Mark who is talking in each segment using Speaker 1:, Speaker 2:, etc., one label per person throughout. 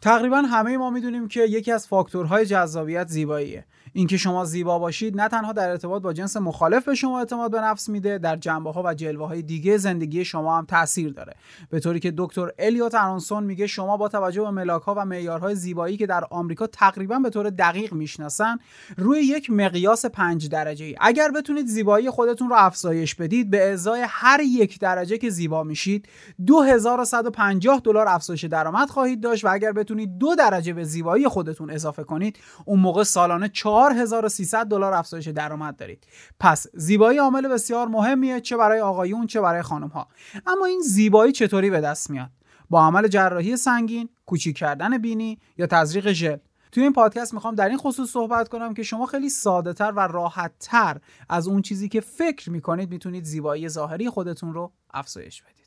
Speaker 1: تقریبا همه ما می‌دونیم که یکی از فاکتورهای جذابیت زیباییه. اینکه شما زیبا باشید نه تنها در ارتباط با جنس مخالف به شما اعتماد به نفس میده در جنبه ها و جلوه های دیگه زندگی شما هم تاثیر داره. به طوری که دکتر الیوت ارونسون میگه شما با توجه به ملاک ها و معیارهای زیبایی که در آمریکا تقریبا به طور دقیق می‌شناسن روی یک مقیاس پنج درجه ای اگر بتونید زیبایی خودتون رو افزایش بدید به ازای هر یک درجه که زیبا میشید 2150 دلار افزایش درآمد خواهید داشت و اگر دو درجه به زیبایی خودتون اضافه کنید اون موقع سالانه 4300 دلار افزایش درآمد دارید. پس زیبایی عامل بسیار مهمیه چه برای آقایون چه برای خانم ها اما این زیبایی چطوری به دست میاد؟ با عمل جراحی سنگین کوچیک کردن بینی یا تزریق ژل؟ توی این پادکست می‌خوام در این خصوص صحبت کنم که شما خیلی ساده تر و راحت تر از اون چیزی که فکر می‌کنید می‌تونید زیبایی ظاهری خودتون رو افزایش بدید.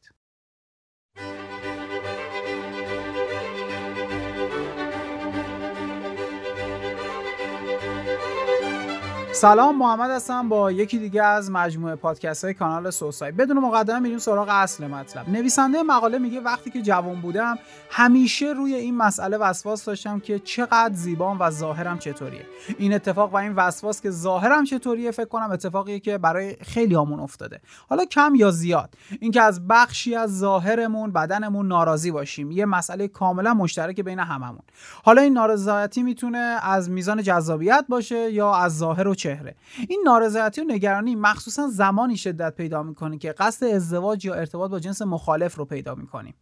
Speaker 1: سلام محمد هستم با یکی دیگه از مجموعه پادکست های کانال سوسای. بدون مقدمه میریم سراغ اصل مطلب. نویسنده مقاله میگه وقتی که جوان بودم همیشه روی این مسئله وسواس داشتم که چقدر زیبام و ظاهرم چطوریه. این اتفاق و این وسواس که ظاهرم چطوریه فکر کنم اتفاقیه که برای خیلی همون افتاده. حالا کم یا زیاد اینکه از بخشی از ظاهرمون بدنمون ناراضی باشیم. یه مسئله کاملا مشترک بین هممون. حالا این نارضایتی می‌تونه از میزان جذابیت باشه یا از ظاهر و چهره. این نارضایتی و نگرانی مخصوصا زمانی شدت پیدا می‌کنه که قصد ازدواج یا ارتباط با جنس مخالف رو پیدا می‌کنیم.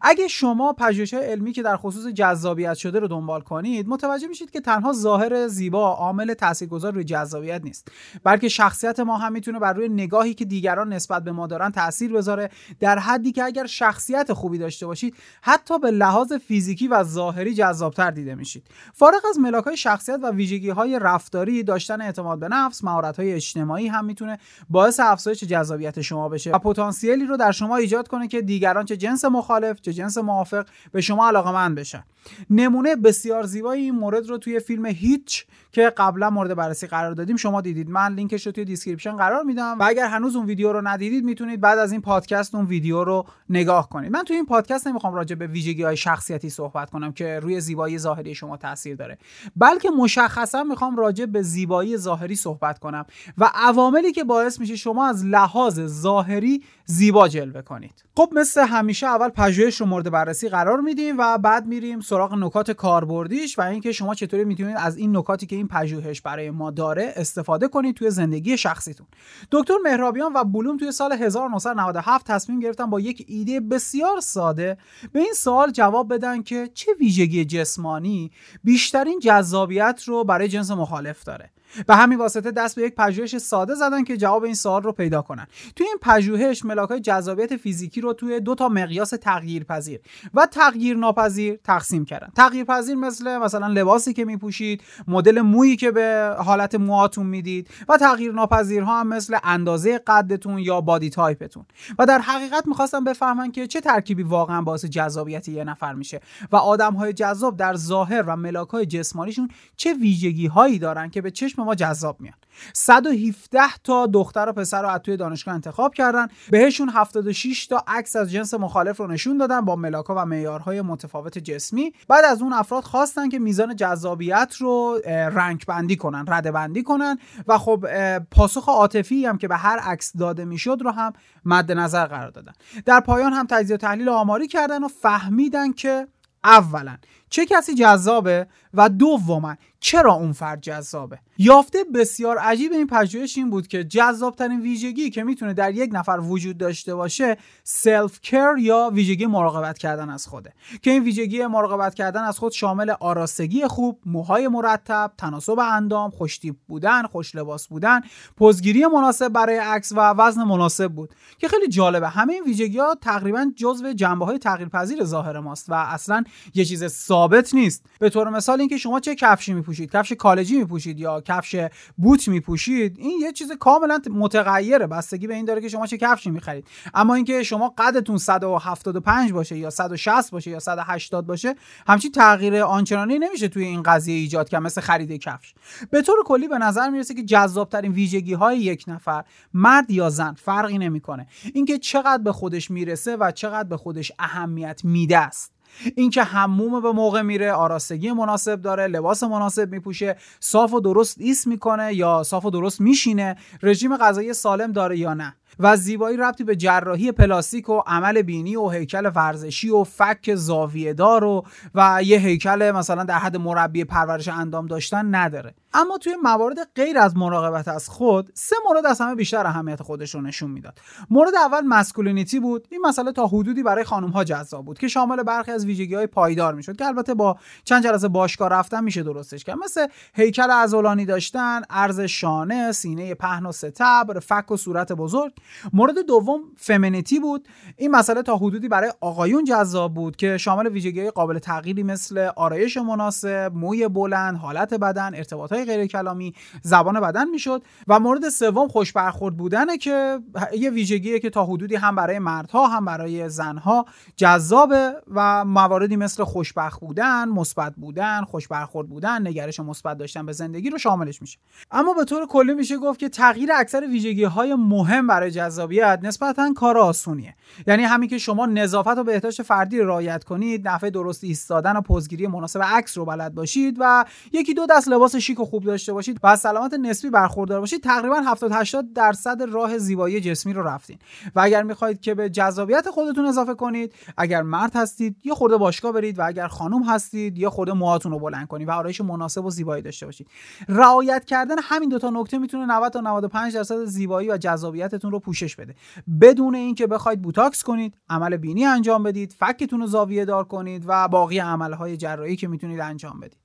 Speaker 1: اگه شما پژوهش علمی که در خصوص جذابیت شده رو دنبال کنید متوجه میشید که تنها ظاهر زیبا عامل تاثیرگذار روی جذابیت نیست بلکه شخصیت ما هم می‌تونه بر روی نگاهی که دیگران نسبت به ما دارن تاثیر بذاره در حدی که اگر شخصیت خوبی داشته باشید حتی به لحاظ فیزیکی و ظاهری جذابتر دیده میشید. فارغ از ملاک شخصیت و ویژگی های رفتاری داشتن اعتماد به نفس مهارت های اجتماعی هم می‌تونه باعث افزایش جذابیت شما بشه و پتانسیلی رو در شما ایجاد کنه که دیگران چه جنس مخالف چه جنس موافق به شما علاقمند بشن. نمونه بسیار زیبایی این مورد رو توی فیلم Hitch که قبلا مورد بررسی قرار دادیم شما دیدید. من لینکش رو توی description قرار میدم و اگر هنوز اون ویدیو رو ندیدید می‌تونید بعد از این پادکست اون ویدیو رو نگاه کنید. من توی این پادکست نمی‌خوام راجع به ویژگی های شخصیتی صحبت کنم که روی زیبایی ظاهری شما تاثیر داره. بلکه مشخصا می‌خوام راجع به زیبایی ظاهری صحبت کنم و عواملی که باعث میشه شما از لحاظ ظاهری زیبا جلوه کنید. خب مثل همیشه اول پژوهش رو مورد بررسی قرار میدیم و بعد میریم سراغ نکات کاربردیش و اینکه شما چطوری می‌تونید از این نکاتی که این پژوهش برای ما داره استفاده کنید توی زندگی شخصیتون. دکتر مهرابیان و بلوم توی سال 1997 تصمیم گرفتن با یک ایده بسیار ساده به این سوال جواب بدن که چه ویژگی جسمانی بیشترین جذابیت رو برای جنس مخالف داره. به همین واسطه دست به یک پژوهش ساده زدن که جواب این سوال رو پیدا کنن. توی این پژوهش ملاکای جذابیت فیزیکی رو توی دو تا مقیاس تغییرپذیر و تغییر ناپذیر تقسیم کردن. تغییرپذیر مثل مثلا لباسی که میپوشید مدل مویی که به حالت موهاتون می‌دید و تغییر ناپذیرها هم مثل اندازه قدتون یا body type تون و در حقیقت می‌خواستم بفهمن که چه ترکیبی واقعا باعث جذابیت یه نفر میشه و آدم های جذاب در ظاهر و ملاک های جسمانیشون چه ویژگی هایی دارن که به چشم ما جذاب میان. 117 تا دختر و پسر رو از توی دانشگاه انتخاب کردن. بهشون 76 تا عکس از جنس مخالف رو نشون دادن با ملاکا و معیارهای متفاوت جسمی. بعد از اون افراد خواستن که میزان جذابیت رو رنگ بندی کنن رده بندی کنن. و خب پاسخ عاطفی هم که به هر عکس داده می‌شد رو هم مد نظر قرار دادن. در پایان هم تجزیه و تحلیل آماری کردن و فهمیدن که اولا چه کسی جذابه و دوما چرا اون فرد جذابه؟ یافته بسیار عجیب این پژوهش این بود که جذابترین ویژگی که می‌تونه در یک نفر وجود داشته باشه سلف کر یا ویژگی مراقبت کردن از خوده. که این ویژگی مراقبت کردن از خود شامل آراستگی خوب موهای مرتب تناسب اندام خوشتیپ بودن خوش لباس بودن پوزگیری مناسب برای عکس و وزن مناسب بود. که خیلی جالبه همه این ویژگی ها تقریبا جزو جنبه های تغییرپذیر ظاهر ماست و اصلا یه چیز ثابت نیست. به طور مثال اینکه شما چه کفشی میپوشید؟ کفش کالجی میپوشید یا کفش بوت میپوشید؟ این یه چیز کاملا متغیره. بستگی به این داره که شما چه کفشی می‌خرید. اما اینکه شما قدتون 175 باشه یا 160 باشه یا 180 باشه همچین تغییر آنچنانی نمیشه توی این قضیه ایجاد کرد مثل خرید کفش. به طور کلی به نظر می‌رسه که جذابترین ویژگی های یک نفر مرد یا زن فرقی نمی‌کنه. اینکه چقدر به خودش می‌رسه و چقدر به خودش اهمیت میده است. اینکه حموم به موقع میره آراستگی مناسب داره لباس مناسب میپوشه صاف و درست ایست می‌کنه یا صاف و درست میشینه رژیم غذایی سالم داره یا نه. و زیبایی ربطی به جراحی پلاستیک و عمل بینی و هیکل ورزشی و فک زاویه دار و و یه هیکل مثلا در حد مربی پرورش اندام داشتن نداره. اما توی موارد غیر از مراقبت از خود سه مورد از همه بیشتر اهمیت خودش رو نشون می‌داد. مورد اول مسکولینیتی بود. این مسئله تا حدودی برای خانم ها جذاب بود که شامل برخی از ویژگی های پایدار می‌شد که البته با چند جلسه باشگاه رفتن میشه درستش کرد. مثل هیکل عضلانی داشتن عرض شانه سینه پهن و ستبر فک و صورت بزرگ. مورد دوم فمینیتی بود. این مسئله تا حدودی برای آقایون جذاب بود که شامل ویژگی قابل تغییری مثل آرایش مناسب موی بلند حالت بدن ارتباط غیر کلامی زبان بدن می‌شد. و مورد سوم خوش برخورد بودنه که یه ویژگیه که تا حدودی هم برای مردها هم برای زنها جذابه و مواردی مثل خوشبخت بودن مثبت بودن خوش برخورد بودن نگرش مثبت داشتن به زندگی رو شاملش میشه. اما به طور کلی میشه گفت که تغییر اکثر ویژگی های مهم برای جذابیت نسبتا کار آسونیه. یعنی همین که شما نظافت و بهداشت فردی رعایت کنید نفع درست ایستادن و پوزگیری مناسب عکس رو بلد باشید و یکی دو دست لباس شیک و خوب داشته باشید و از سلامت نسبی برخوردار باشید تقریبا 70 80 درصد راه زیبایی جسمی رو رفتین. و اگر می‌خواهید که به جذابیت خودتون اضافه کنید اگر مرد هستید یا خورده باشگاه برید و اگر خانم هستید یا خورده موهاتون رو بلند کنید و آرایش مناسب و زیبایی داشته باشید. رعایت کردن همین دو تا نکته می‌تونه 90 تا 95 درصد زیبایی و جذابیتتون رو پوشش بده. بدون اینکه بخواید بوتاکس کنید عمل بینی انجام بدید فکتون رو زاویه دار کنید و باقی عملهای جراحی که می‌تونید انجام بدید.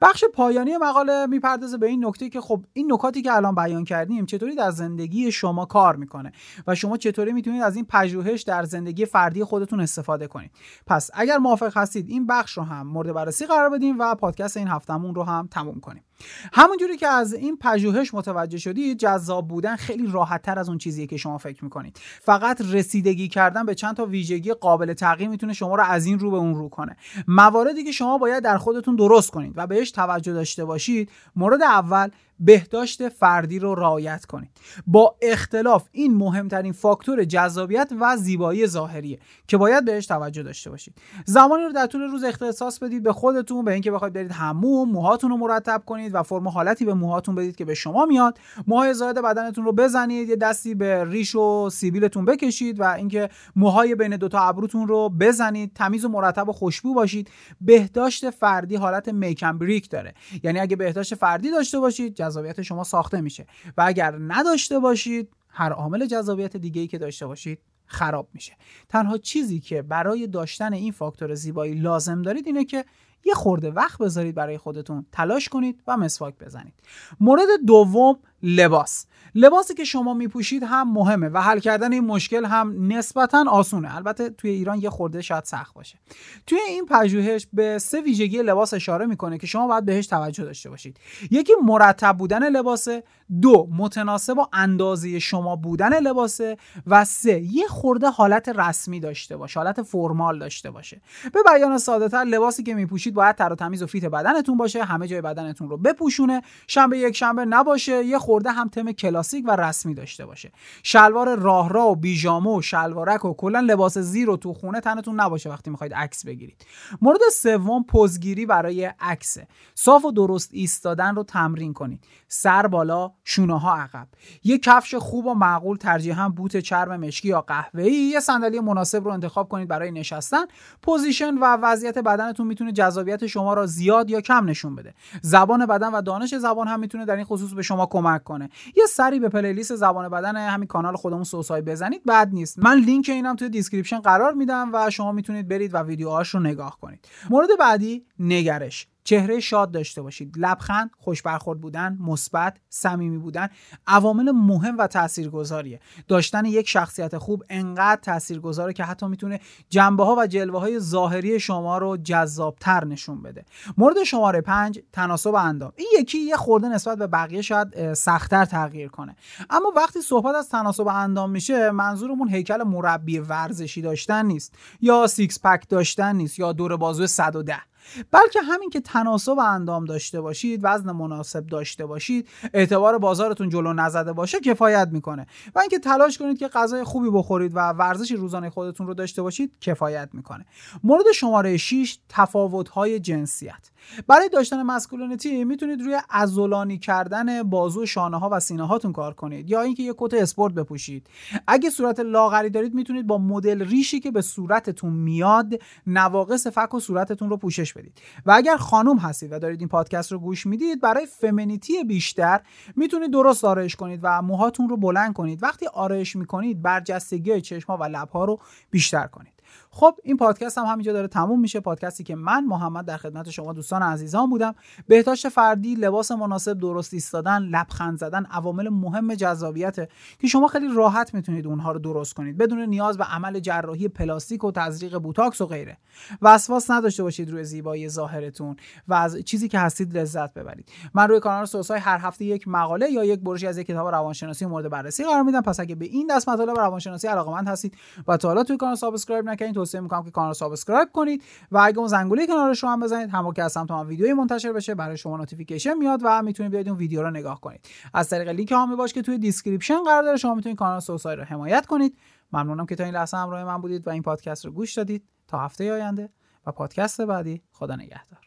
Speaker 1: بخش پایانی مقاله می‌پردازه به این نکته که خب این نکاتی که الان بیان کردیم چطوری در زندگی شما کار می‌کنه و شما چطوری می‌تونید از این پژوهش در زندگی فردی خودتون استفاده کنید. پس اگر موافق هستید این بخش رو هم مورد بررسی قرار بدیم و پادکست این هفتمون رو هم تموم کنیم. همونجوری که از این پژوهش متوجه شدید جذاب بودن خیلی راحتتر از اون چیزیه که شما فکر می‌کنید. فقط رسیدگی کردن به چند تا ویژگی قابل تغییر می‌تونه شما رو از این رو به اون رو کنه. مواردی که شما باید در خودتون درست کنید. و بهش توجه داشته باشید مورد اول بهداشت فردی رو رعایت کنید با اختلاف این مهمترین فاکتور جذابیت و زیبایی ظاهریه که باید بهش توجه داشته باشید. زمانی رو در طول روز اختصاص بدید به خودتون به اینکه بخواید برید حموم موهاتون رو مرتب کنید و فرم حالتی به موهاتون بدید که به شما میاد. موهای زائد بدنتون رو بزنید یه دستی به ریش و سیبیلتون بکشید و اینکه موهای بین دوتا ابروتون رو بزنید. تمیز و مرتب و خوشبو باشید. بهداشت فردی حالت میکن بریک داره. یعنی اگه بهداشت فردی داشته باشید جذابیت شما ساخته میشه. و اگر نداشته باشید هر عامل جذابیت دیگه ای که داشته باشید خراب میشه. تنها چیزی که برای داشتن این فاکتور زیبایی لازم دارید اینه که یه خورده وقت بذارید برای خودتون تلاش کنید و مسواک بزنید. مورد دوم لباس. لباسی که شما میپوشید هم مهمه و حل کردن این مشکل هم نسبتا آسونه. البته توی ایران یه خورده شاید سخت باشه. توی این پژوهش به سه ویژگی لباس اشاره می‌کنه که شما باید بهش توجه داشته باشید. یکی مرتب بودن لباسه دو متناسب با اندازه شما بودن لباسه و سه یه خورده حالت رسمی داشته باشه حالت فرمال داشته باشه. به بیان ساده تر لباسی که میپوشید باید تر و تمیز و فیت بدنتون باشه همه جای بدنتون رو بپوشونه. شنبه یک شنبه نباشه یه هم تم کلاسیک و رسمی داشته باشه. شلوار راحتی و پیژامه و شلوارک و کلا لباس زیر و تو خونه تنتون نباشه وقتی می‌خواید عکس بگیرید. مورد سوم pose گیری برای عکس صاف و درست ایستادن رو تمرین کنید. سر بالا شونه ها عقب. یه کفش خوب و معقول ترجیحاً بوت چرم مشکی یا قهوه‌ای. یه صندلی مناسب رو انتخاب کنید برای نشستن. position و وضعیت بدنتون می‌تونه جذابیت شما را زیاد یا کم نشون بده. زبان بدن و دانش زبان هم می‌تونه در این خصوص به شما کمک کنه. یه سری به playlist زبان بدن همین کانال خودمون سوسای بزنید بد نیست. من لینک اینم توی description قرار میدم و شما می‌تونید برید و ویدیوهاش رو نگاه کنید. مورد بعدی نگرش. چهره شاد داشته باشید. لبخند خوش برخورد بودن مثبت صمیمی بودن عوامل مهم و تاثیرگذاریه. داشتن یک شخصیت خوب انقدر تاثیرگذاره که حتی می‌تونه جنبه ها و جلوه های ظاهری شما رو جذابتر نشون بده. مورد شماره پنج تناسب اندام. این یکی یه خورده نسبت به بقیه شاید سختتر تغییر کنه. اما وقتی صحبت از تناسب اندام میشه منظورمون هیکل مربی ورزشی داشتن نیست یا six pack داشتن نیست یا دور بازو 110 بلکه همین که تناسب اندام داشته باشید وزن مناسب داشته باشید اعتبار بازارتون جلو نزده باشه کفایت می‌کنه. و اینکه تلاش کنید که غذای خوبی بخورید و ورزش روزانه خودتون رو داشته باشید کفایت می‌کنه. مورد شماره 6 تفاوت های جنسیت. برای داشتن مسکولینیتی می‌تونید روی ازولانی کردن بازو شانه ها و سینه هاتون کار کنید یا اینکه یه کت اسپورت بپوشید. اگه صورت لاغری دارید می‌تونید با مدل ریشی که به صورتتون میاد نواقص فک و صورتتون رو پوشش بدید. و اگر خانم هستید و دارید این پادکست رو گوش می‌دید برای فمینیتی بیشتر می‌تونید درست آرایش کنید و موهاتون رو بلند کنید. وقتی آرایش می‌کنید برجستگی چشم و لبها رو بیشتر کنید. خب این پادکست هم همینجا داره تموم میشه. پادکستی که من محمد در خدمت شما دوستان عزیزان بودم. بهداشت فردی لباس مناسب درست ایستادن لبخند زدن عوامل مهم جذابیت که شما خیلی راحت می‌تونید اونها رو درست کنید. بدون نیاز به عمل جراحی پلاستیک و تزریق بوتاکس و غیره. وسواس نداشته باشید روی زیبایی ظاهرتون و از چیزی که هستید لذت ببرید. من روی کانال سوسای هر هفته یک مقاله یا یک بروشی از یک کتاب روانشناسی مورد بررسی قرار میدم. پس اگه به این دست مطالب روانشناسی علاقمند هستید و تا حالا توی کانال subscribe نکردید توصیه می‌کنم که کانال subscribe کنید و اگه اون زنگوله کنارش رو هم بزنید همون که از سمت من ویدیوی منتشر بشه برای شما notification میاد و می‌تونید بیاید اون ویدیو رو نگاه کنید. از طریق لینک حامی باش که توی description قرار داره شما می‌تونید کانال سوسای رو حمایت کنید. ممنونم که تا این لحظه همراه من بودید و این پادکست رو گوش دادید. تا هفته آینده و پادکست بعدی خدا نگهدار.